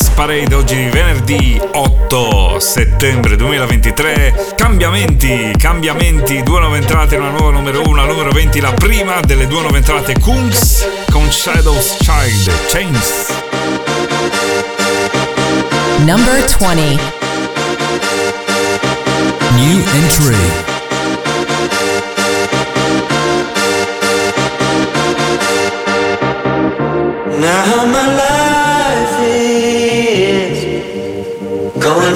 Dance Parade oggi venerdì 8 settembre 2023. Cambiamenti, cambiamenti, due nuove entrate, una nuova numero 1, la numero 20, la prima delle due nuove entrate Kungs con Shadows Child, Chains. Number 20 New entry Now my life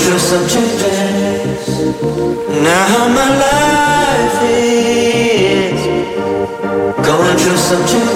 through some changes. Now my life is going through some changes.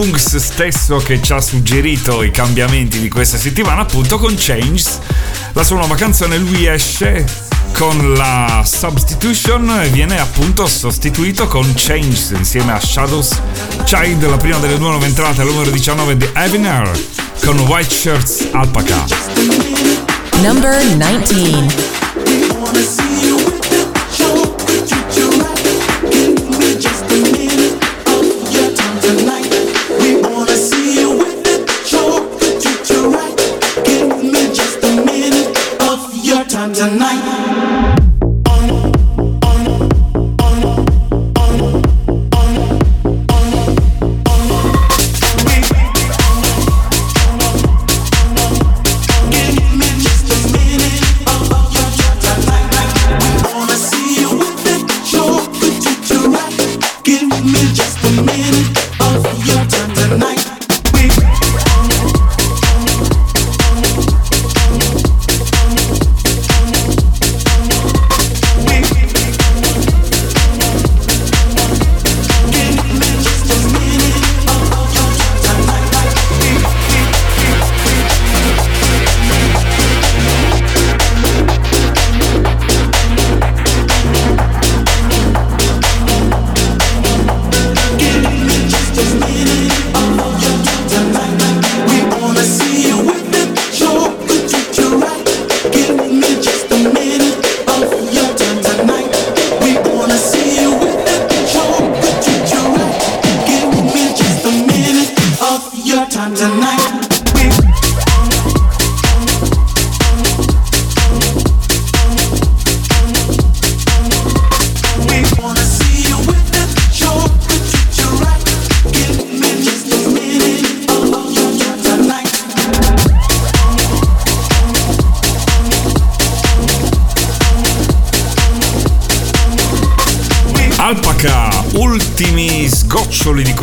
Kungs stesso che ci ha suggerito i cambiamenti di questa settimana, appunto con Changes, la sua nuova canzone. Lui esce con la Substitution e viene appunto sostituito con Changes insieme a Shadows Child, la prima delle due nuove entrate, al numero 19 di Avener con White Shirts Alpaca. Number 19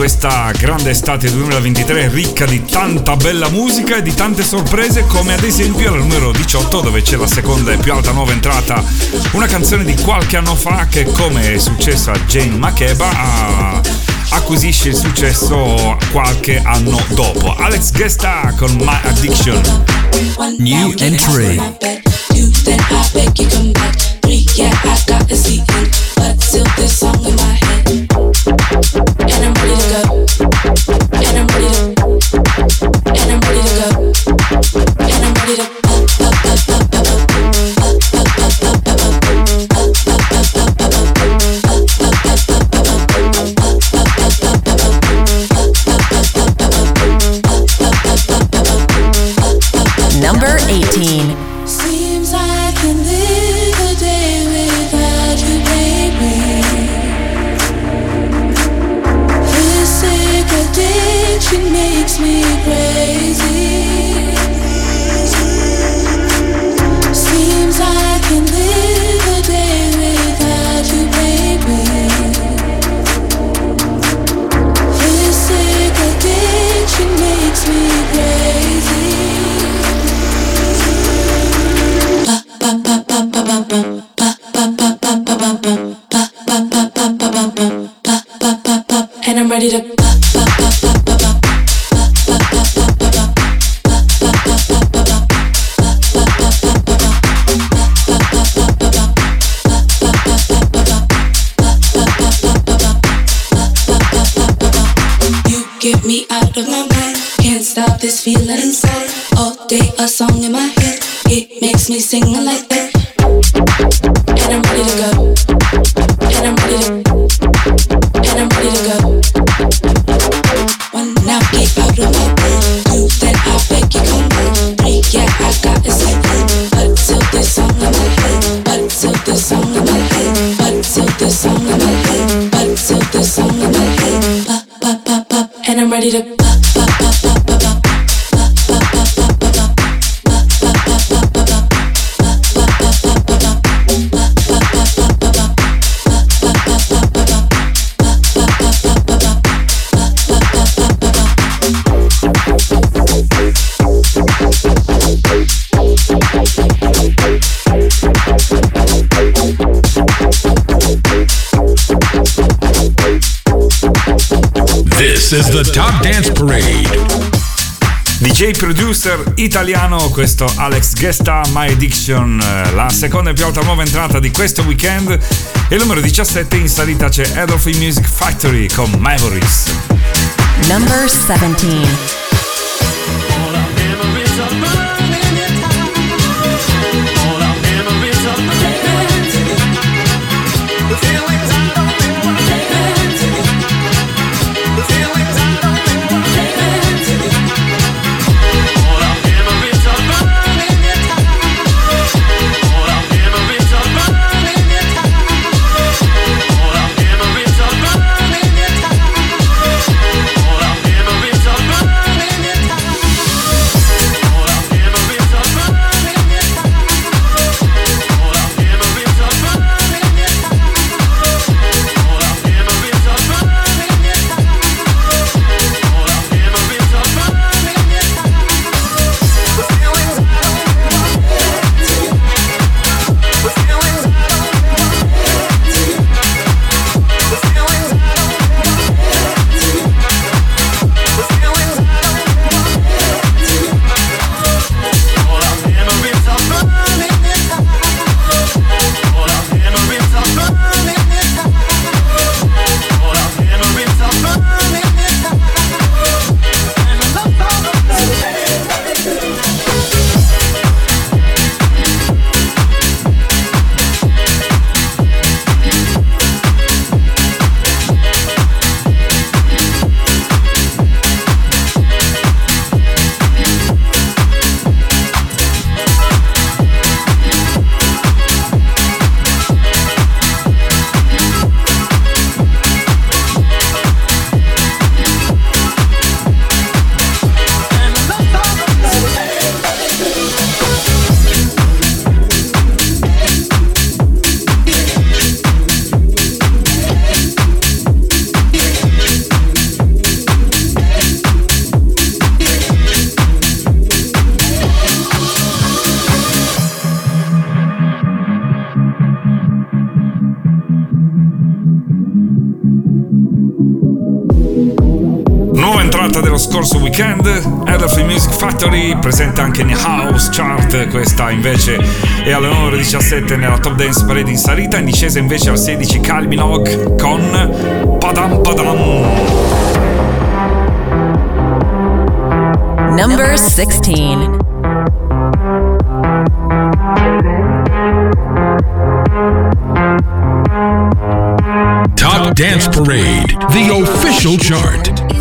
questa grande estate 2023 ricca di tanta bella musica e di tante sorprese come ad esempio al numero 18 dove c'è la seconda e più alta nuova entrata. Una canzone di qualche anno fa che come è successo a Jane Makeba acquisisce il successo qualche anno dopo. Alex Gesta con My Addiction. New entry producer italiano, questo Alex Gesta, My Addiction, la seconda e più alta nuova entrata di questo weekend. E numero 17 in salita c'è Adolf Music Factory con Memories. Number 17. puntata dello scorso weekend, Elderfield Music Factory presenta anche in House Chart, questa invece è alle 9.17 nella Top Dance Parade in salita, in discesa invece al 16 Calvin Hawk con Padam Padam. Number 16 Top Dance Parade, the official chart.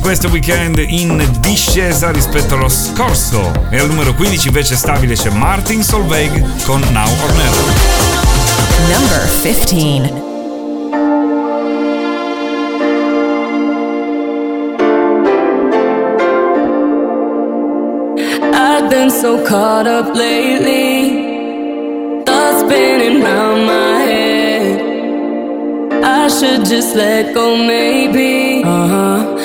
questo weekend in discesa rispetto allo scorso e al numero 15 invece stabile c'è Martin Solveig con Now or Never. Number 15 been so caught up lately. Thoughts spinning round my head. I should just let go, maybe. Uh huh.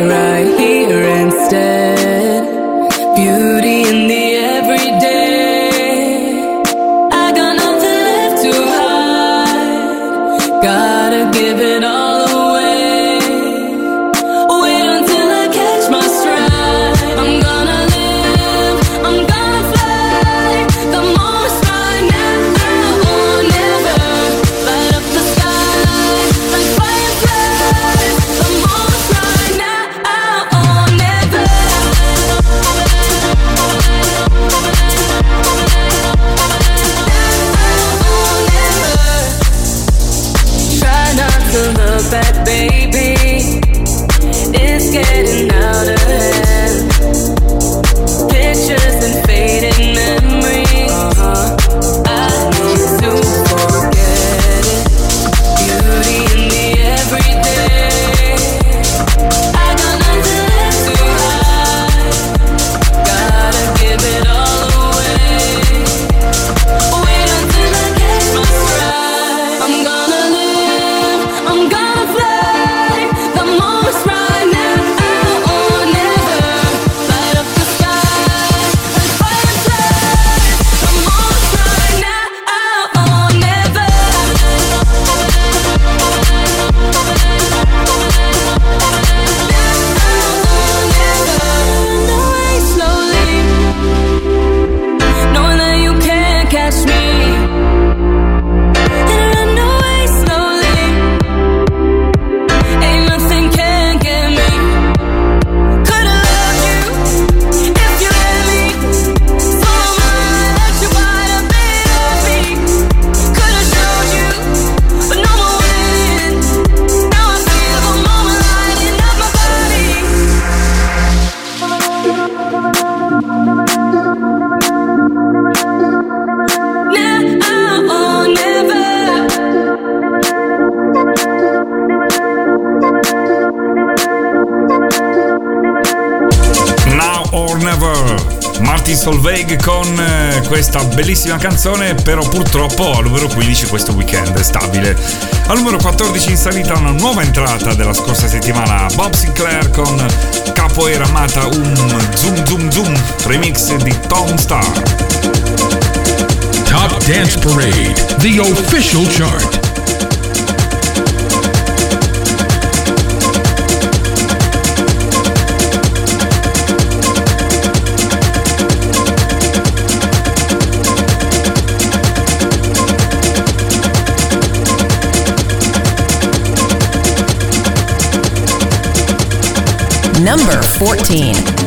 right here instead. Martin Solveig con eh, questa bellissima canzone, però purtroppo al numero 15 questo weekend è stabile. Al numero 14 in salita una nuova entrata della scorsa settimana, Bob Sinclair con Capoeira Mata un Zoom Zoom Zoom, remix di Tom Star. Top Dance Parade, the official chart. Number 14.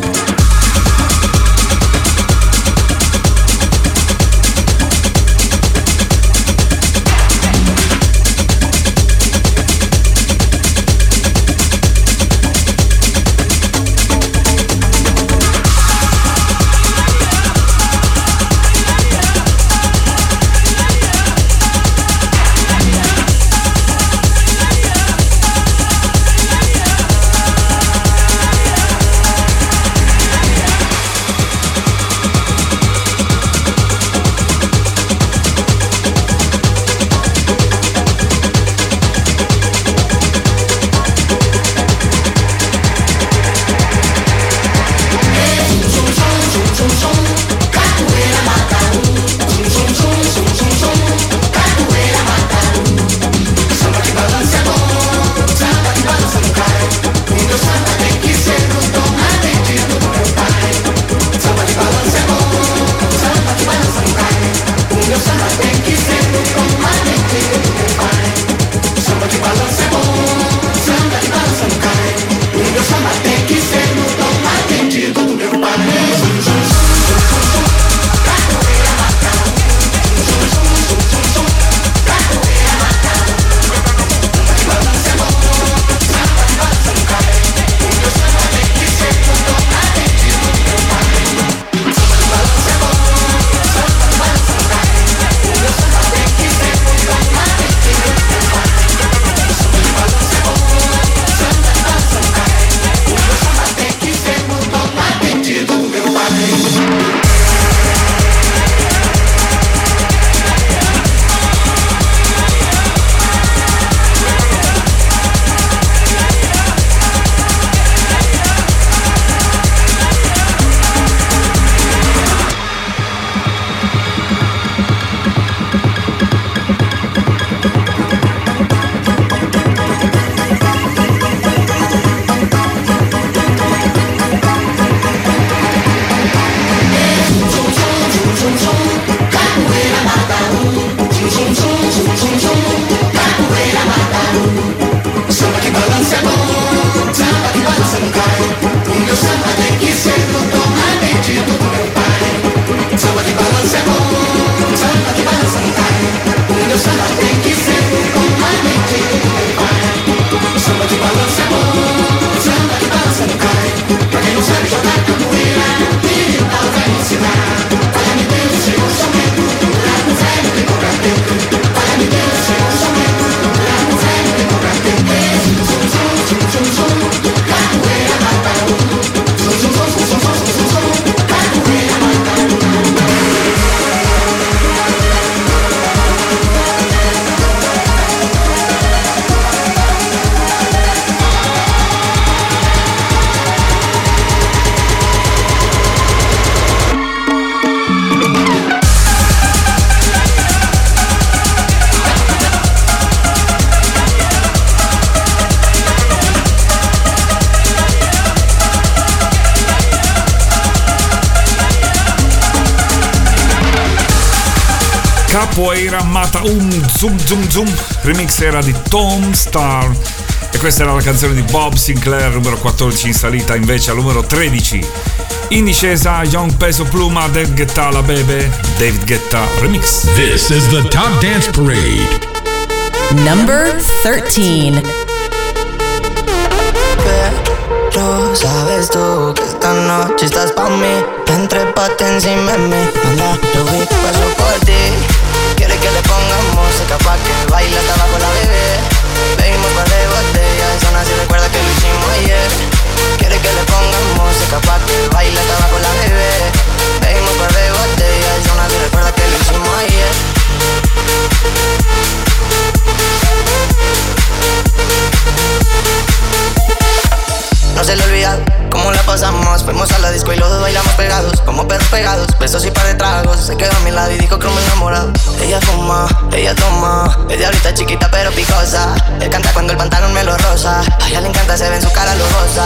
Capoeira Mata un Zoom Zoom Zoom remix era di Tom Star e questa era la canzone di Bob Sinclair numero 14 in salita invece al numero 13 in discesa Young Peso Pluma David Guetta La Bebe David Guetta remix. This is the Top Dance Parade. Number 13. Pero sabes tú que esta noche estás pa' mí. Ven, trépate encima de mí. Manda, lo vi, paso por ti música pa' que baile hasta abajo la bebé. Bebimos par de botellas, aún así recuerda que lo hicimos ayer. Quiere que le pongan música pa' que baile hasta abajo la bebé. Bebimos par de botellas, aún así recuerda que lo hicimos ayer. no se le olvida cómo la pasamos. Fuimos a la disco y los dos bailamos pegados, como perros pegados. Besos y par de tragos, se quedó a mi lado y dijo que me enamorado. Ella fuma, ella toma, ella ahorita chiquita pero picosa. Él canta cuando el pantalón me lo rosa. A ella le encanta, se ve en su cara lujosa.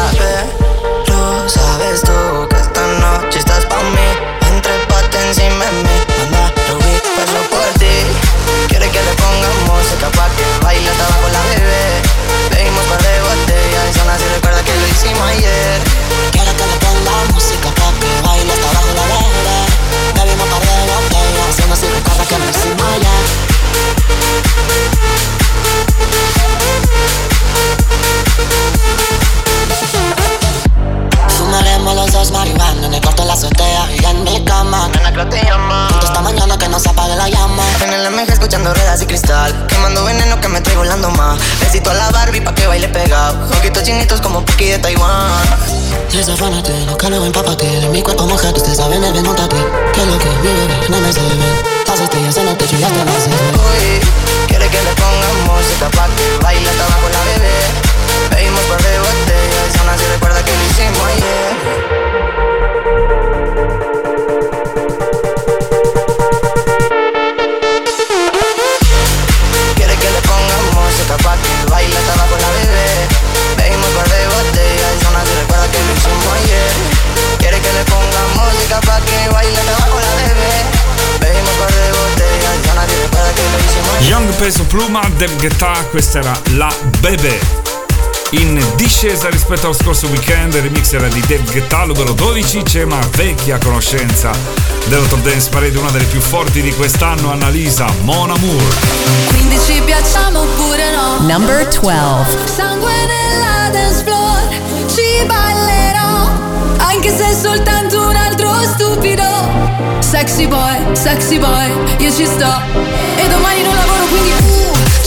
Pero sabes tú que esta noche estás pa' mí. Entre pata encima de mí, manda rubí, pero por ti. Quiere que le ponga música pa' que baile hasta abajo la bebé canción recuerda que lo hicimos ayer. Quiero que me la música. Pluma, Deb Guetta, questa era La Bebe. In discesa rispetto allo scorso weekend, il remix era di Dave Guetta, numero 12, c'è una vecchia conoscenza della Top Dance Parade, una delle più forti di quest'anno, Annalisa Mon Amour. Quindi ci piacciamo oppure no? Number 12. Sangue nella dance floor, ci ballerò Anche se è soltanto un altro stupido Sexy boy, sexy boy, io ci sto E domani non lavoro quindi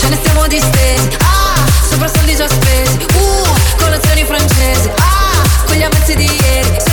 ce ne stiamo distesi. Ah, sopra soldi già spesi. Uh, colazioni francesi. Ah, con gli avanzi di ieri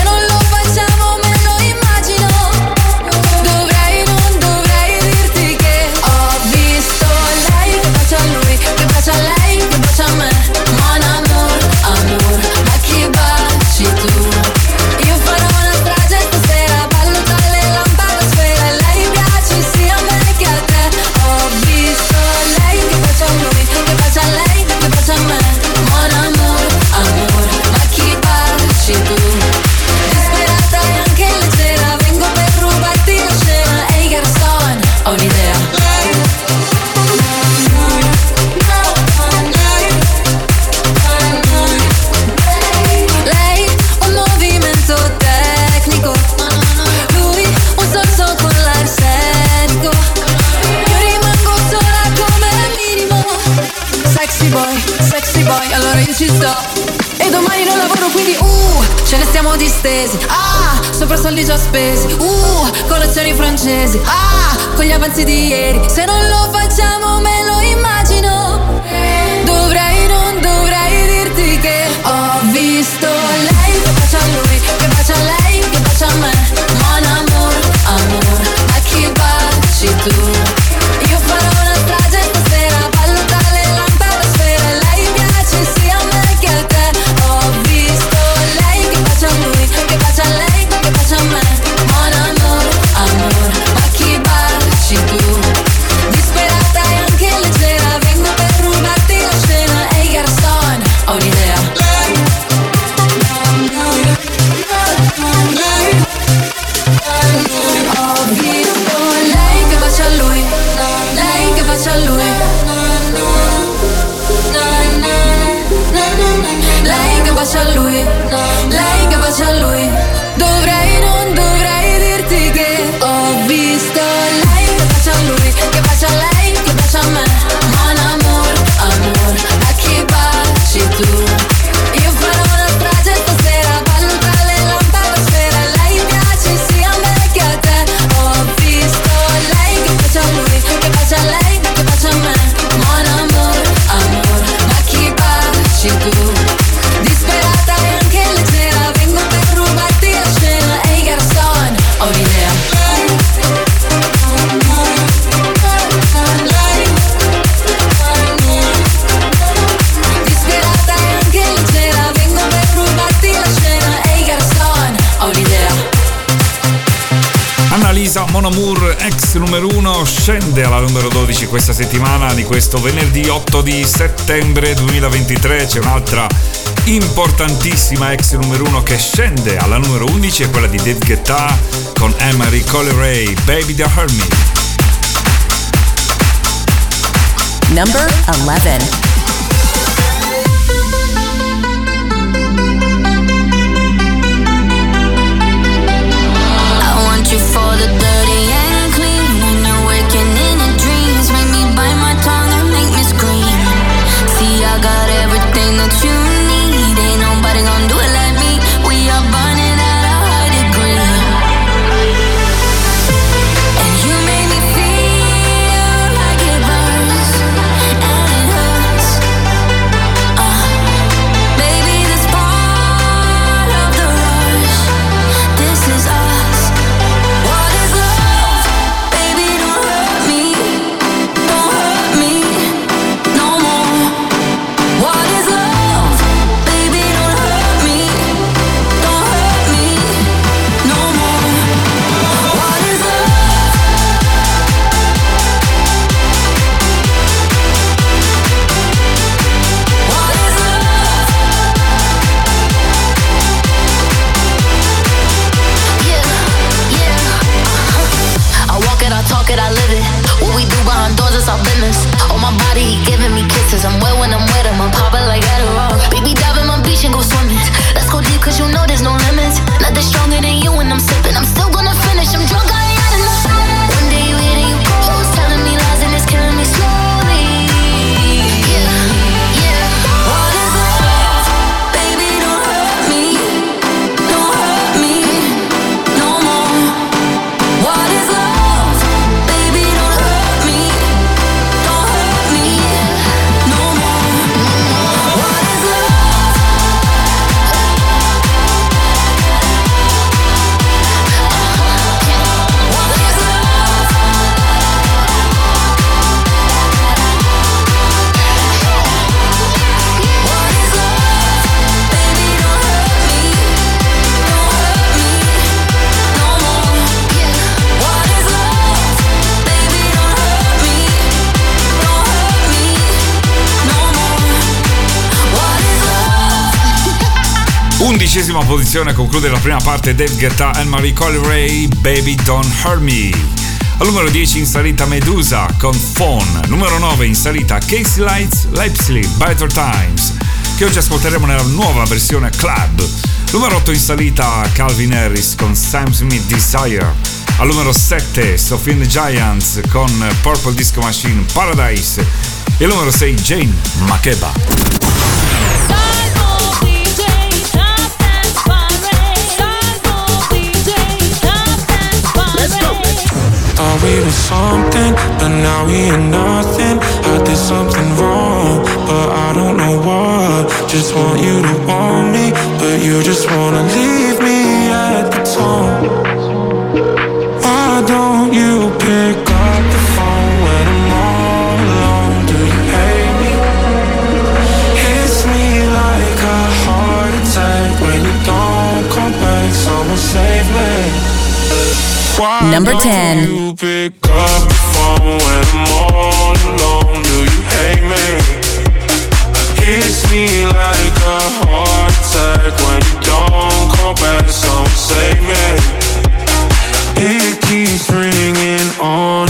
questa settimana di questo venerdì 8 di settembre 2023. C'è un'altra importantissima ex numero 1 che scende alla numero 11, è quella di Dave Guetta con Emery Colleray, Baby the Hermit. Number 11. I want you for the dirty Undicesima posizione conclude la prima parte Dave Guetta e Marie Colleray, Baby Don't Hurt Me. Al numero 10 in salita Medusa con Phone. Numero 9 in salita Casey Lights, Leipzig, Better Times, che oggi ascolteremo nella nuova versione Club. Numero 8 in salita Calvin Harris con Sam Smith Desire. Al numero 7 Sophie the Giants con Purple Disco Machine Paradise. E al numero 6 Jane Makeba. We were something, but now we ain't nothing. I did something wrong, but I don't know what. Just want you to want me, but you just wanna leave me at the tone. Why Number don't 10. You pick up the phone when I'm all alone. Do you hate me? Hits me like a heart attack when you don't call back. Someone save me. It keeps ringing on,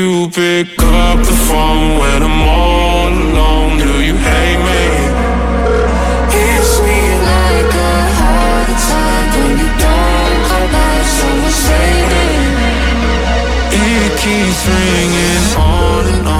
you pick up the phone when I'm all alone? Do you hate me? Like a heart attack when you don't come back. It keeps ringing on and on.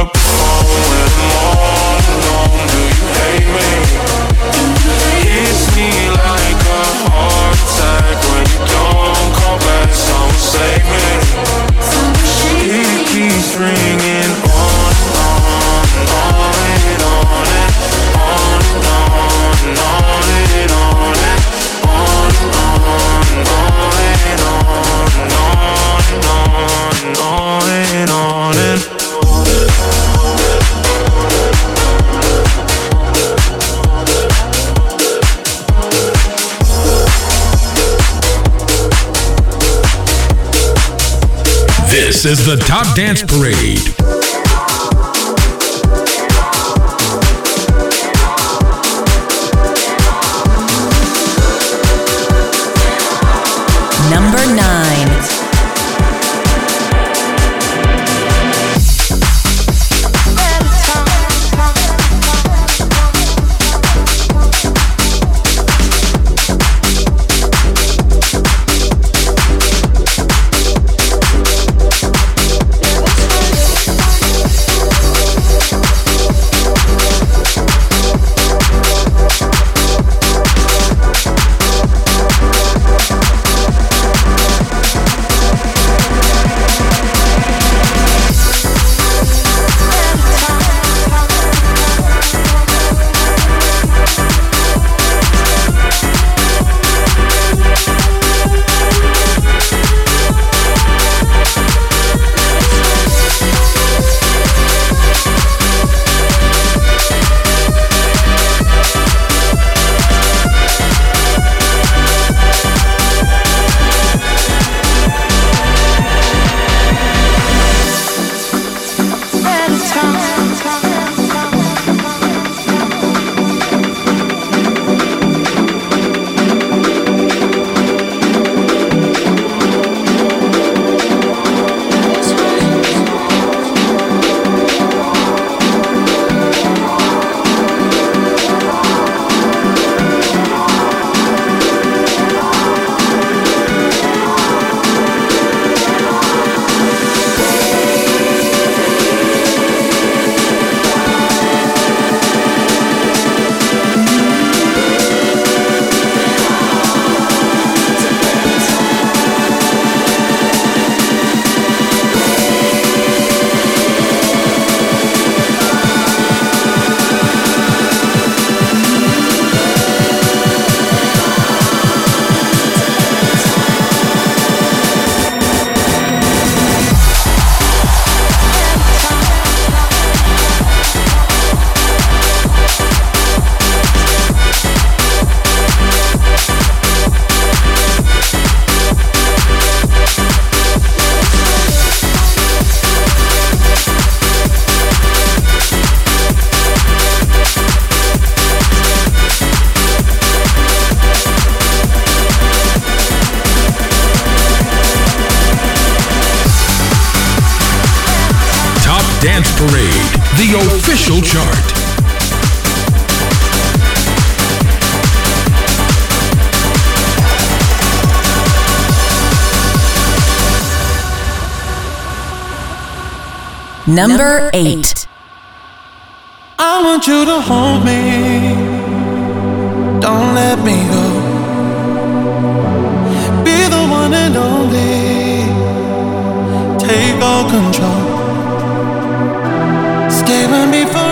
This is the Top Dance Parade. Number 8. I want you to hold me. Don't let me go. Be the one and only. Take all control. Stay with me forever.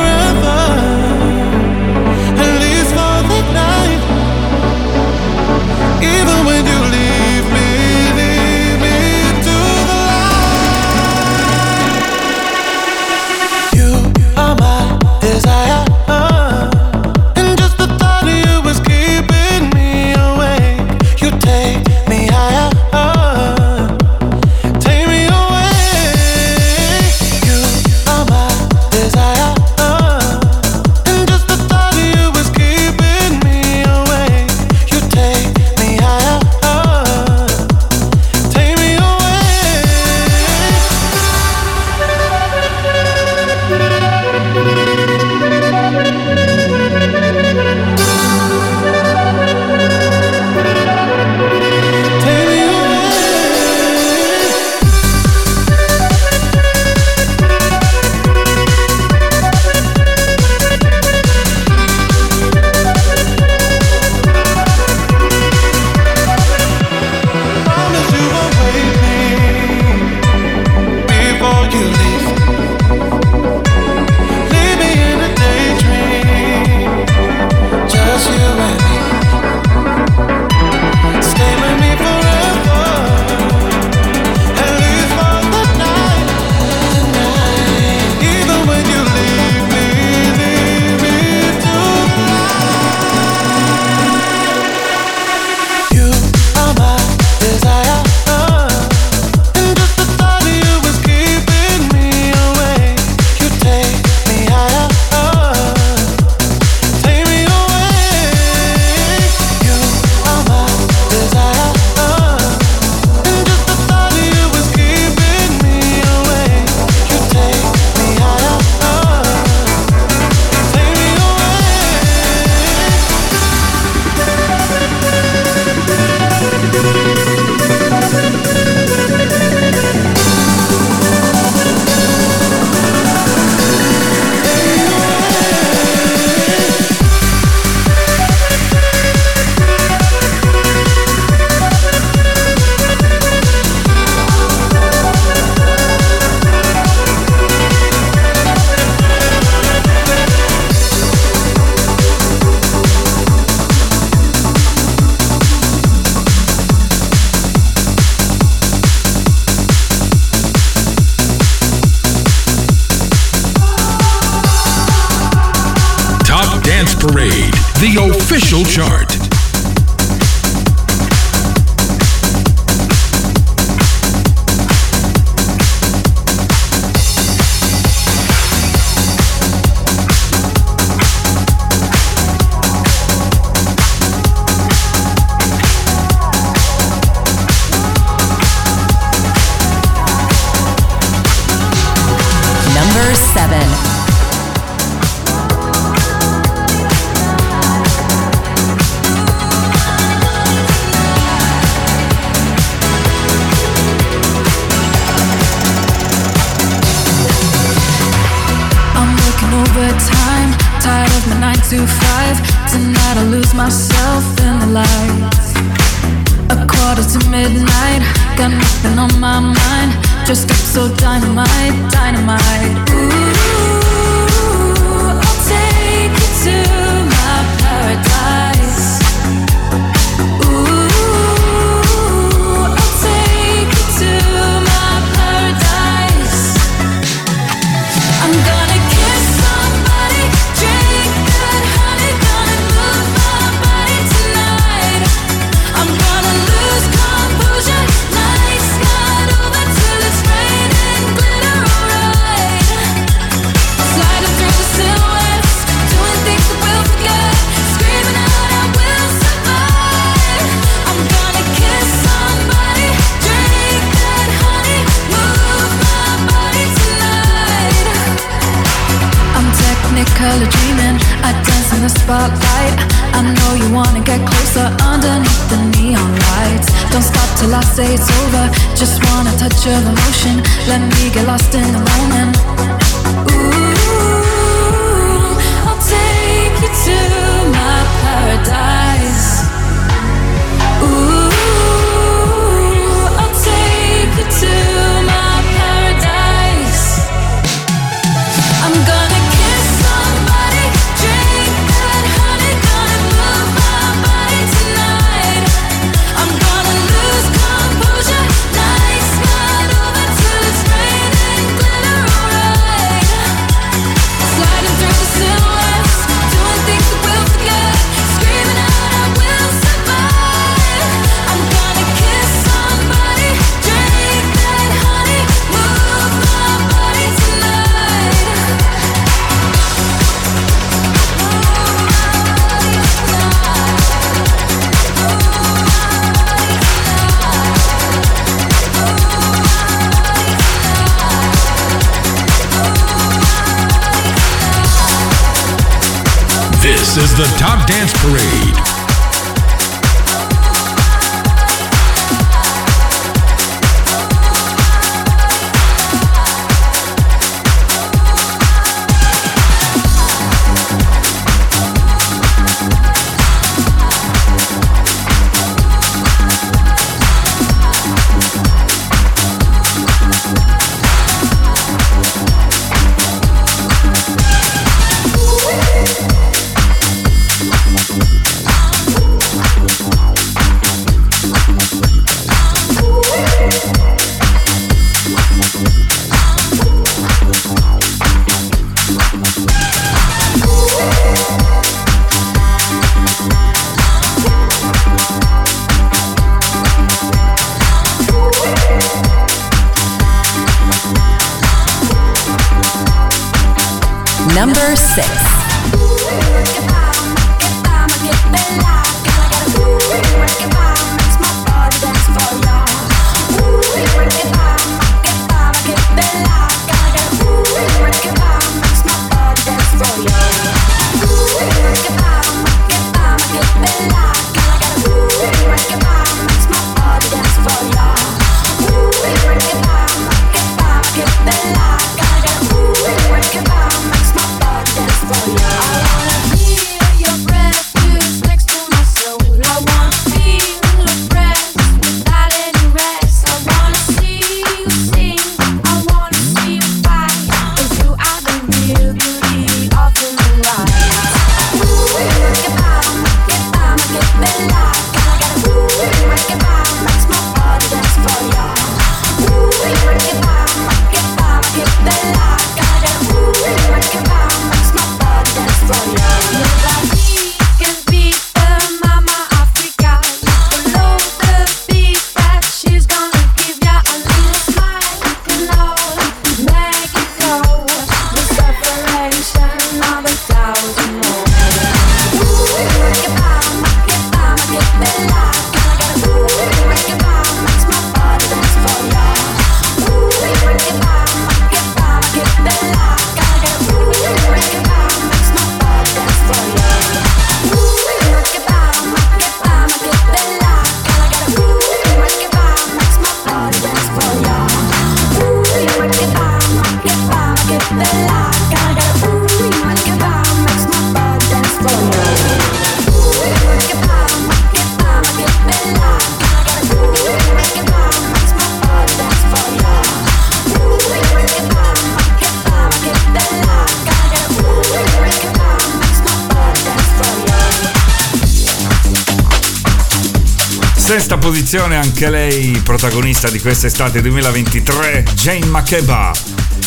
anche lei protagonista di quest'estate 2023, Jane McKeba.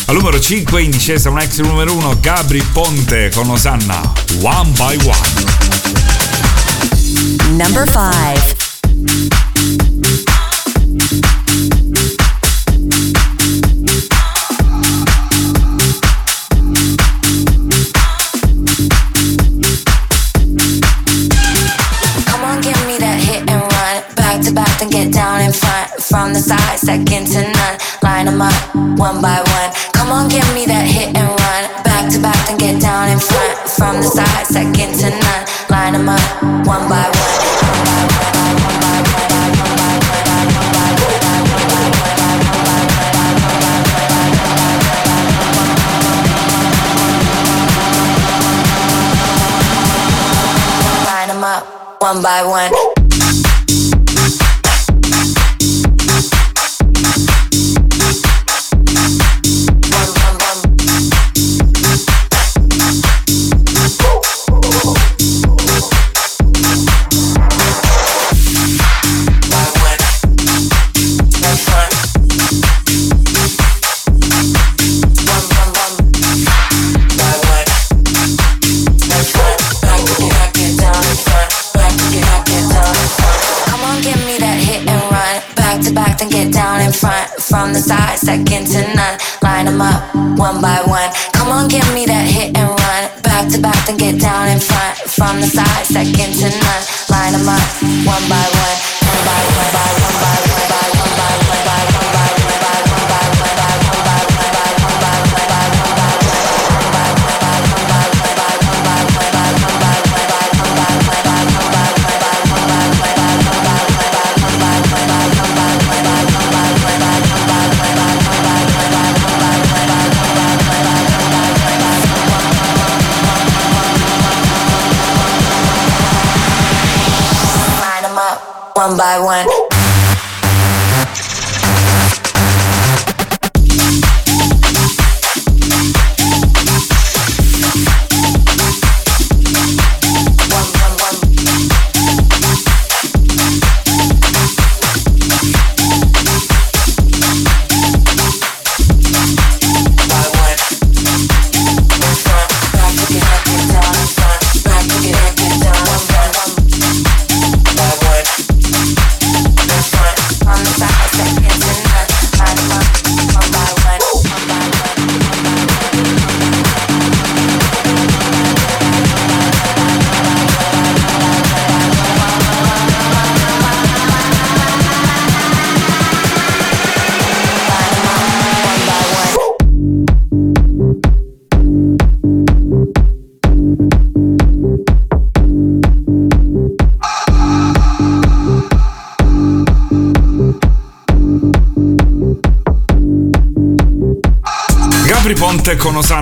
Al numero 5 in discesa un ex numero 1, Gabri Ponte con Osanna, One by One. Number 5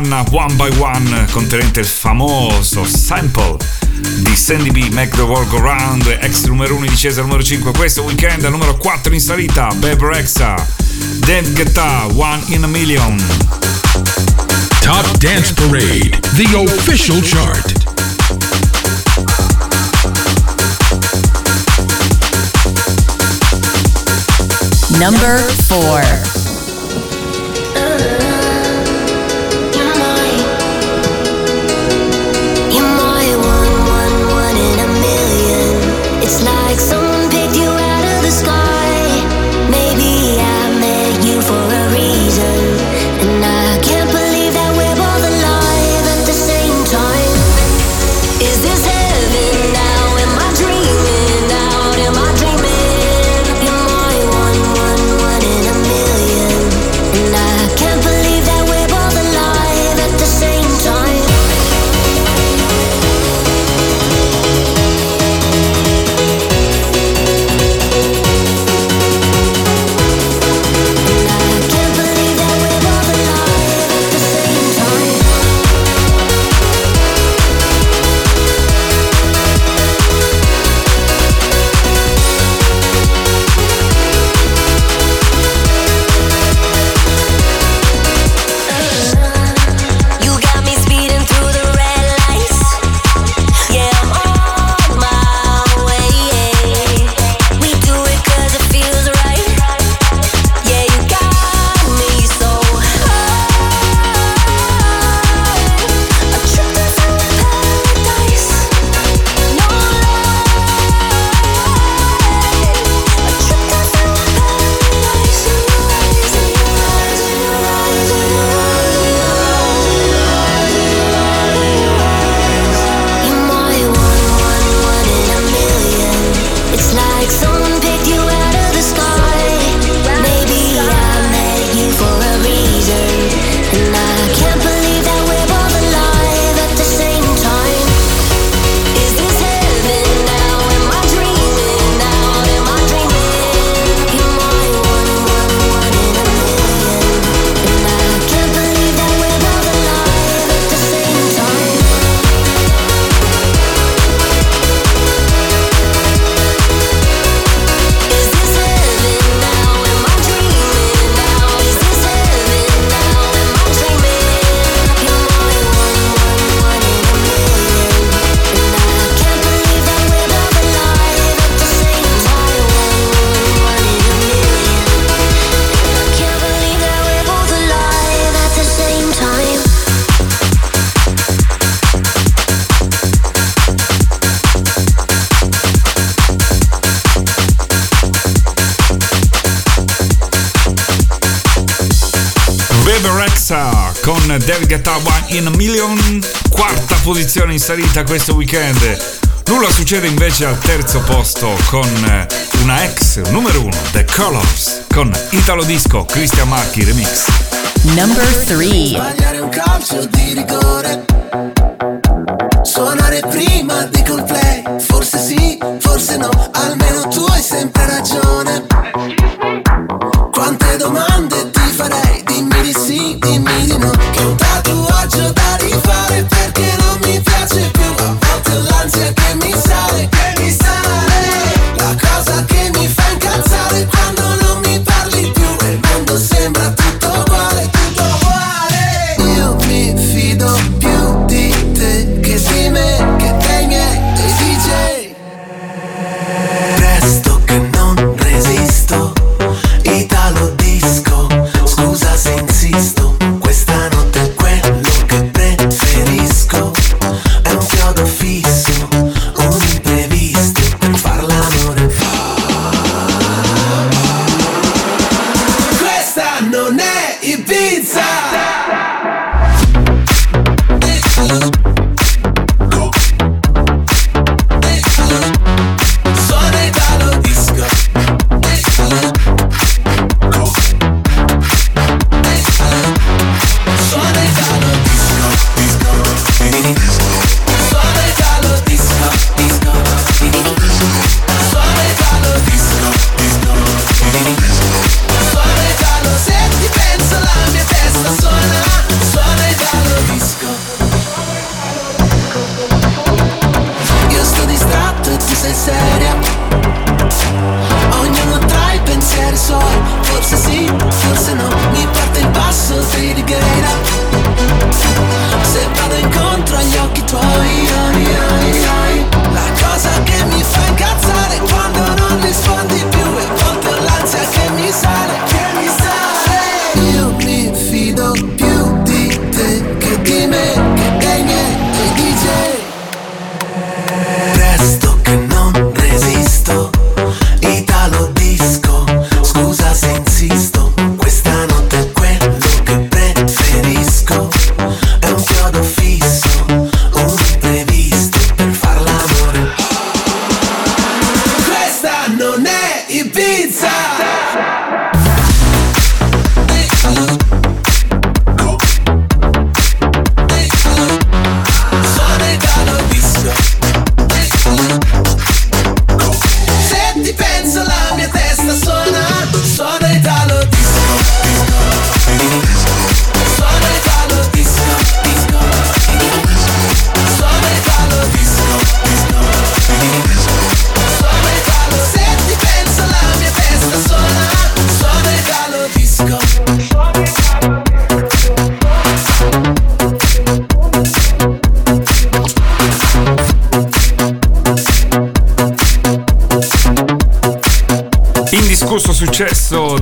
One One by One contenente il famoso sample di Sandy B Make the World Go Round ex numero 1 di Cesar numero 5 questo weekend al numero 4 in salita Beb Rexa Dave Guetta One in a Million. Top Dance Parade The Official Chart. Number 4 salita questo weekend. Nulla succede invece al terzo posto con eh, una ex numero uno, The Colors, con Italo Disco, Cristian Marchi Remix. Number 3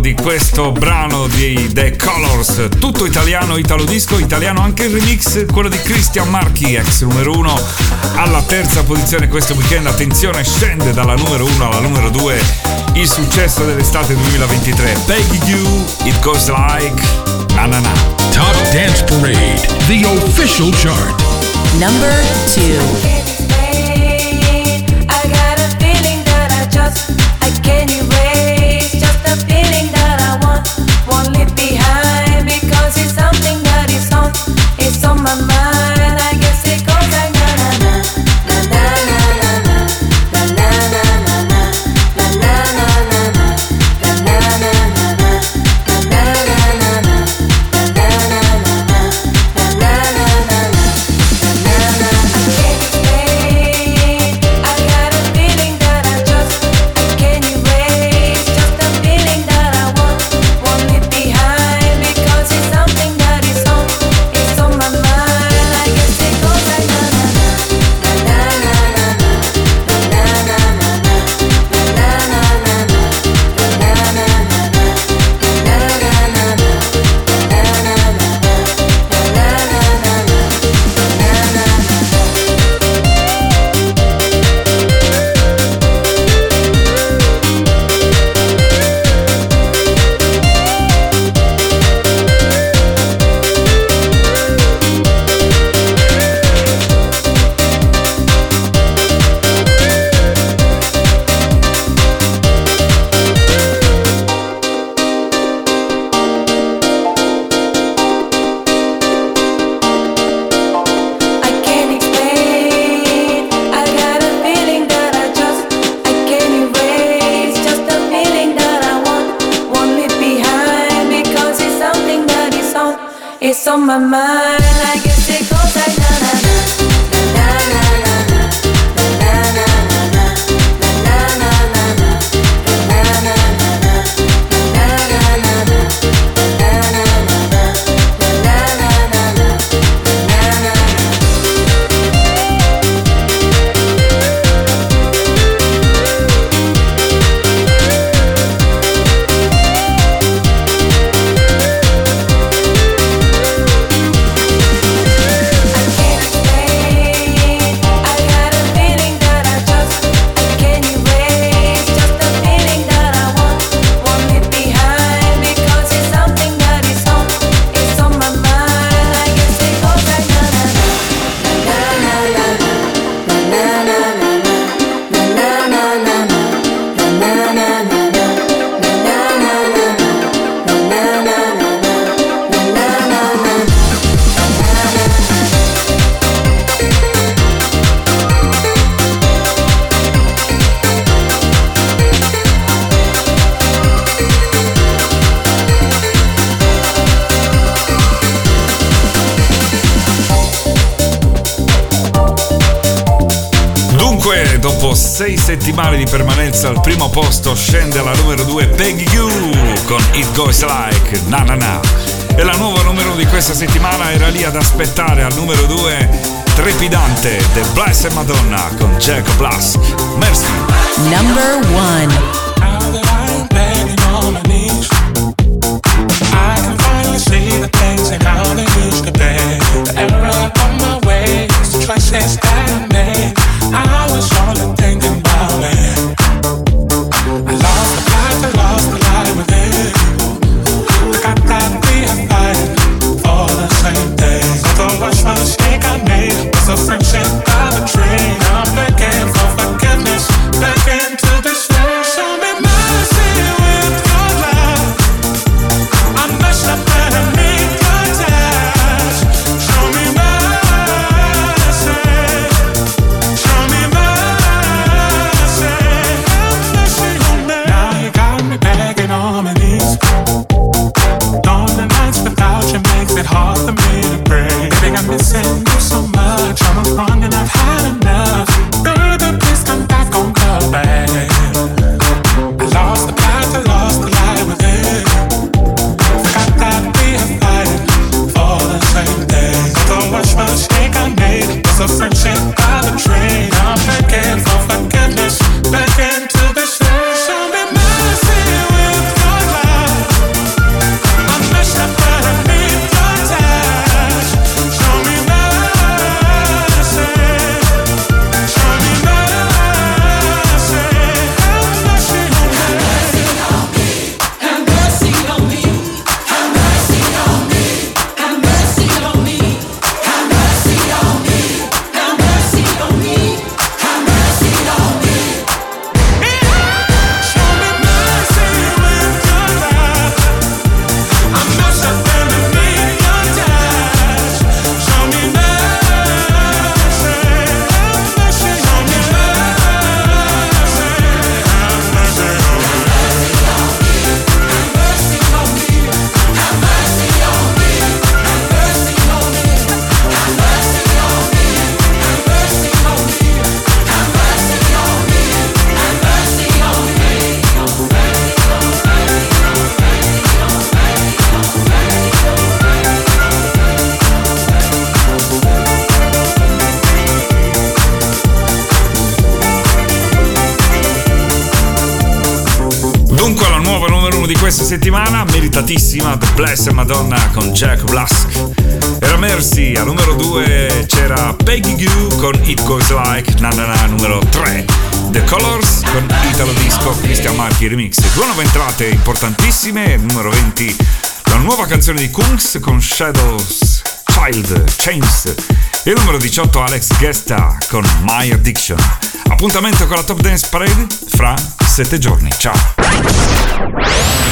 di questo brano dei The Colors, tutto italiano, italo disco, italiano anche il remix, quello di Christian Marchi, ex numero 1, alla terza posizione questo weekend, attenzione, scende dalla numero 1 alla numero 2 il successo dell'estate 2023, Peggy You, It Goes Like, na na na. Top Dance Parade, the official chart. Number 2. settimane di permanenza al primo posto scende la numero 2 Peggy Goo con It Goes Like Na Na Na. E la nuova numero di questa settimana era lì ad aspettare al numero 2 trepidante The Blessed Madonna con Jack Blast. Merci. Number 1 Bless a Madonna con Jack Blask. Era Mercy, al numero 2 c'era Peggy Goo con It Goes Like, na na na, numero 3 The Colors con Italo Disco, Cristian Marchi Remix. Due nuove entrate importantissime, numero 20 la nuova canzone di Kungs con Shadows, Child, Chains e numero 18 Alex Gesta con My Addiction. Appuntamento con la Top Dance Parade fra 7 giorni. Ciao!